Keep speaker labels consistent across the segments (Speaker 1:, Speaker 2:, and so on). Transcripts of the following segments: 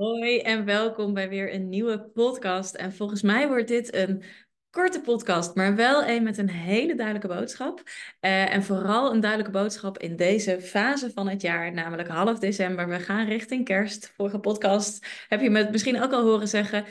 Speaker 1: Hoi en welkom bij weer een nieuwe podcast. En volgens mij wordt dit een korte podcast, maar wel een met een hele duidelijke boodschap. Uh, en vooral een duidelijke boodschap in deze fase van het jaar, namelijk half december. We gaan richting kerst. Vorige podcast heb je me misschien ook al horen zeggen.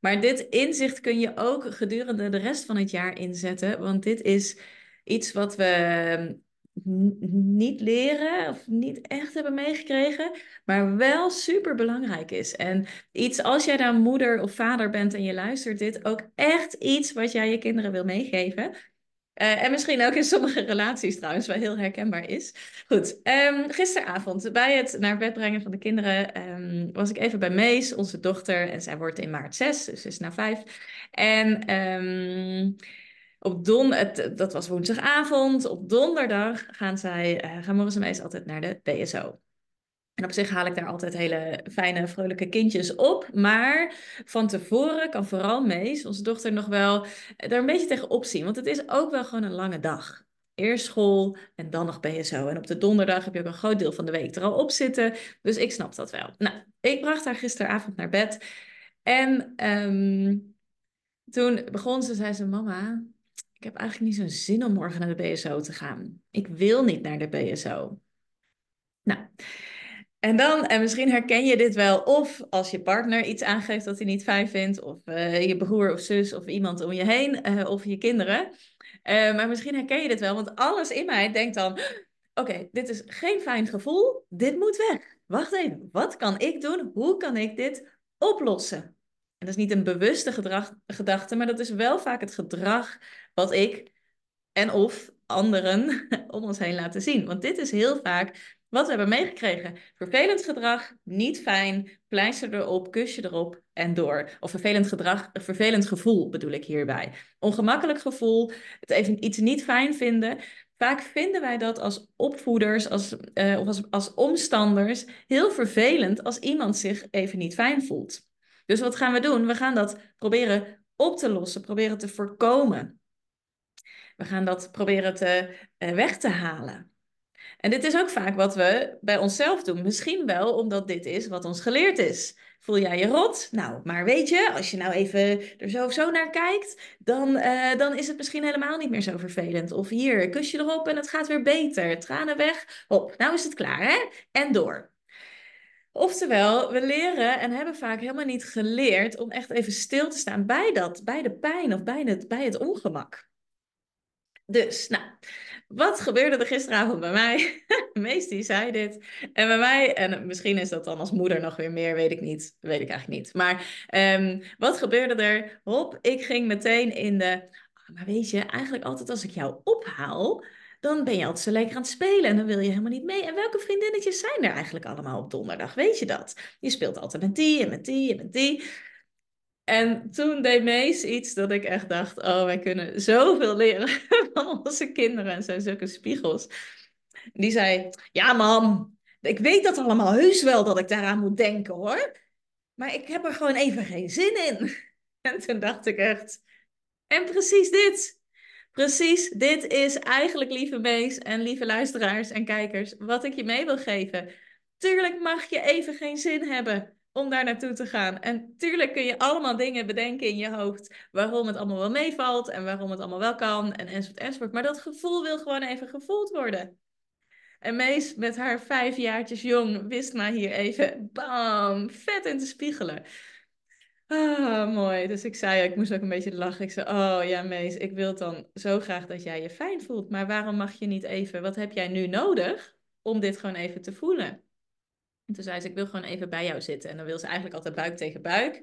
Speaker 1: Maar dit inzicht kun je ook gedurende de rest van het jaar inzetten, want dit is iets wat we niet leren of niet echt hebben meegekregen, maar wel super belangrijk is. En iets als jij dan moeder of vader bent en je luistert dit, ook echt iets wat jij je kinderen wil meegeven. Uh, en misschien ook in sommige relaties trouwens, wel heel herkenbaar is. Goed, um, gisteravond bij het naar bed brengen van de kinderen um, was ik even bij Mees, onze dochter. En zij wordt in maart zes, dus is na vijf. En um, op don, het, dat was woensdagavond. Op donderdag gaan zij, uh, gaan Morris en Mees altijd naar de BSO. En op zich haal ik daar altijd hele fijne, vrolijke kindjes op. Maar van tevoren kan vooral Mees, onze dochter, nog wel er een beetje tegenop zien. Want het is ook wel gewoon een lange dag. Eerst school en dan nog BSO. En op de donderdag heb je ook een groot deel van de week er al op zitten. Dus ik snap dat wel. Nou, ik bracht haar gisteravond naar bed. En um, toen begon ze, zei ze, mama, ik heb eigenlijk niet zo'n zin om morgen naar de BSO te gaan. Ik wil niet naar de BSO. Nou, en dan, en misschien herken je dit wel, of als je partner iets aangeeft dat hij niet fijn vindt, of uh, je broer of zus of iemand om je heen, uh, of je kinderen. Uh, maar misschien herken je dit wel, want alles in mij denkt dan: oké, dit is geen fijn gevoel, dit moet weg. Wacht even, wat kan ik doen? Hoe kan ik dit oplossen? En dat is niet een bewuste gedachte, maar dat is wel vaak het gedrag wat ik en of anderen om ons heen laten zien. Want dit is heel vaak wat we hebben meegekregen. Vervelend gedrag, niet fijn, pleister erop, kusje erop en door. Of vervelend gedrag, vervelend gevoel bedoel ik hierbij. Ongemakkelijk gevoel, het even iets niet fijn vinden. Vaak vinden wij dat als opvoeders als, uh, of als, als omstanders heel vervelend als iemand zich even niet fijn voelt. Dus wat gaan we doen? We gaan dat proberen op te lossen, proberen te voorkomen. We gaan dat proberen te, uh, weg te halen. En dit is ook vaak wat we bij onszelf doen. Misschien wel omdat dit is wat ons geleerd is. Voel jij je rot? Nou, maar weet je, als je nou even er zo of zo naar kijkt, dan, uh, dan is het misschien helemaal niet meer zo vervelend. Of hier, kus je erop en het gaat weer beter. Tranen weg. Hop, nou is het klaar, hè? En door. Oftewel, we leren en hebben vaak helemaal niet geleerd om echt even stil te staan bij dat, bij de pijn of bij het, bij het ongemak. Dus, nou, wat gebeurde er gisteravond bij mij? Meestie zei dit. En bij mij, en misschien is dat dan als moeder nog weer meer, weet ik niet. Weet ik eigenlijk niet. Maar um, wat gebeurde er? Hop, ik ging meteen in de. Oh, maar weet je, eigenlijk altijd als ik jou ophaal, dan ben je altijd zo lekker aan het spelen en dan wil je helemaal niet mee. En welke vriendinnetjes zijn er eigenlijk allemaal op donderdag? Weet je dat? Je speelt altijd met die en met die en met die. En toen deed Mees iets dat ik echt dacht: oh, wij kunnen zoveel leren van onze kinderen en zijn zulke spiegels. Die zei: Ja, mam, ik weet dat allemaal heus wel dat ik daaraan moet denken hoor. Maar ik heb er gewoon even geen zin in. En toen dacht ik echt: En precies dit. Precies, dit is eigenlijk, lieve Mees en lieve luisteraars en kijkers, wat ik je mee wil geven. Tuurlijk mag je even geen zin hebben om daar naartoe te gaan. En tuurlijk kun je allemaal dingen bedenken in je hoofd waarom het allemaal wel meevalt en waarom het allemaal wel kan en enzovoort enzovoort. Maar dat gevoel wil gewoon even gevoeld worden. En Mees met haar vijf jaartjes jong wist maar hier even, bam, vet in te spiegelen. Ah, mooi. Dus ik zei, ik moest ook een beetje lachen. Ik zei, oh ja, Mees, ik wil dan zo graag dat jij je fijn voelt. Maar waarom mag je niet even, wat heb jij nu nodig om dit gewoon even te voelen? En toen zei ze, ik wil gewoon even bij jou zitten. En dan wil ze eigenlijk altijd buik tegen buik.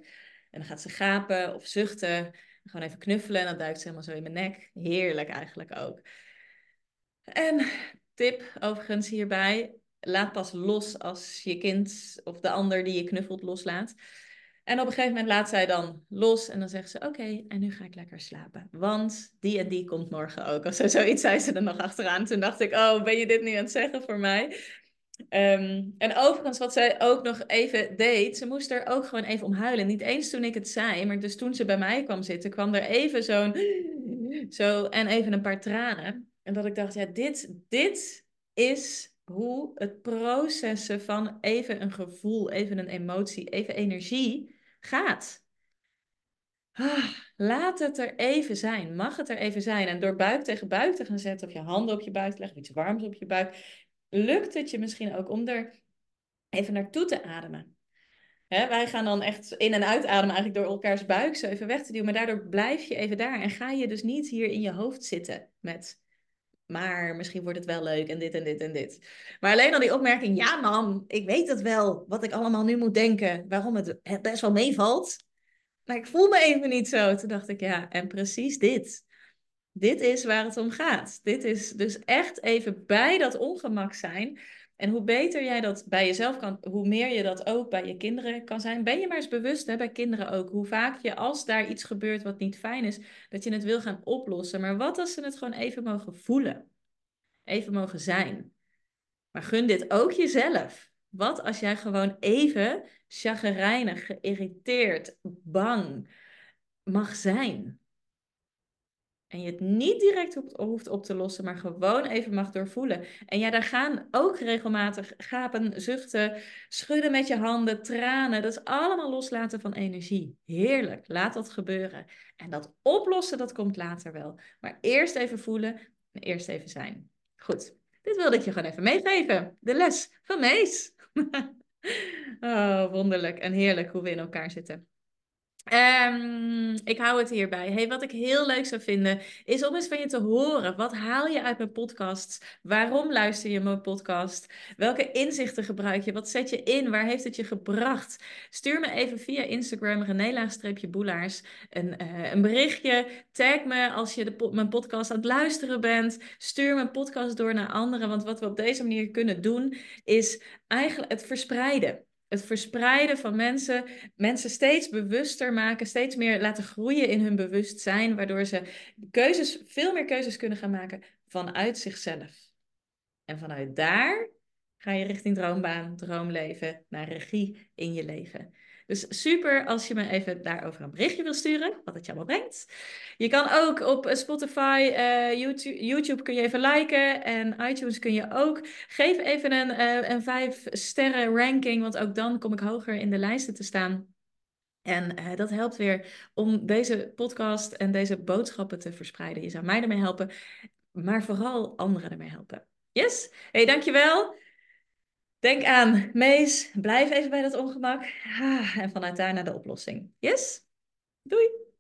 Speaker 1: En dan gaat ze gapen of zuchten. Gewoon even knuffelen en dan duikt ze helemaal zo in mijn nek. Heerlijk eigenlijk ook. En tip overigens hierbij. Laat pas los als je kind of de ander die je knuffelt loslaat. En op een gegeven moment laat zij dan los en dan zegt ze: Oké, en nu ga ik lekker slapen. Want die en die komt morgen ook. Of zo, zoiets zei ze er nog achteraan. Toen dacht ik: Oh, ben je dit nu aan het zeggen voor mij? Um, en overigens, wat zij ook nog even deed, ze moest er ook gewoon even om huilen. Niet eens toen ik het zei, maar dus toen ze bij mij kwam zitten, kwam er even zo'n. Zo, en even een paar tranen. En dat ik dacht: Ja, dit, dit is hoe het processen van even een gevoel, even een emotie, even energie gaat. Ah, laat het er even zijn. Mag het er even zijn. En door buik tegen buik te gaan zetten, of je handen op je buik leggen, iets warms op je buik, lukt het je misschien ook om er even naartoe te ademen. Wij gaan dan echt in- en uitademen eigenlijk door elkaars buik zo even weg te duwen. Maar daardoor blijf je even daar. En ga je dus niet hier in je hoofd zitten met... Maar misschien wordt het wel leuk en dit en dit en dit. Maar alleen al die opmerking, ja man, ik weet het wel, wat ik allemaal nu moet denken. Waarom het best wel meevalt. Maar ik voel me even niet zo. Toen dacht ik, ja, en precies dit. Dit is waar het om gaat. Dit is dus echt even bij dat ongemak zijn. En hoe beter jij dat bij jezelf kan, hoe meer je dat ook bij je kinderen kan zijn. Ben je maar eens bewust, hè, bij kinderen ook, hoe vaak je als daar iets gebeurt wat niet fijn is, dat je het wil gaan oplossen. Maar wat als ze het gewoon even mogen voelen? Even mogen zijn. Maar gun dit ook jezelf. Wat als jij gewoon even chagrijnig, geïrriteerd, bang mag zijn? En je het niet direct hoeft op te lossen, maar gewoon even mag doorvoelen. En ja, daar gaan ook regelmatig gapen, zuchten, schudden met je handen, tranen. Dat is allemaal loslaten van energie. Heerlijk, laat dat gebeuren. En dat oplossen, dat komt later wel. Maar eerst even voelen en eerst even zijn. Goed, dit wilde ik je gewoon even meegeven. De les van Mees. oh, wonderlijk en heerlijk hoe we in elkaar zitten. Um, ik hou het hierbij. Hey, wat ik heel leuk zou vinden, is om eens van je te horen. Wat haal je uit mijn podcasts? Waarom luister je mijn podcast? Welke inzichten gebruik je? Wat zet je in? Waar heeft het je gebracht? Stuur me even via Instagram, Renela-boelaars, een, uh, een berichtje. Tag me als je de mijn podcast aan het luisteren bent. Stuur mijn podcast door naar anderen. Want wat we op deze manier kunnen doen, is eigenlijk het verspreiden het verspreiden van mensen, mensen steeds bewuster maken, steeds meer laten groeien in hun bewustzijn, waardoor ze keuzes, veel meer keuzes kunnen gaan maken vanuit zichzelf. En vanuit daar ga je richting droombaan, droomleven, naar regie in je leven. Dus super als je me even daarover een berichtje wil sturen, wat het je allemaal brengt. Je kan ook op Spotify, uh, YouTube, YouTube kun je even liken en iTunes kun je ook. Geef even een, uh, een vijf sterren ranking, want ook dan kom ik hoger in de lijsten te staan. En dat helpt weer om deze podcast en deze boodschappen te verspreiden. Je zou mij ermee helpen, maar vooral anderen ermee helpen. Yes? Hey, dankjewel. Denk aan, Mees, blijf even bij dat ongemak. Ah, en vanuit daar naar de oplossing. Yes? Doei!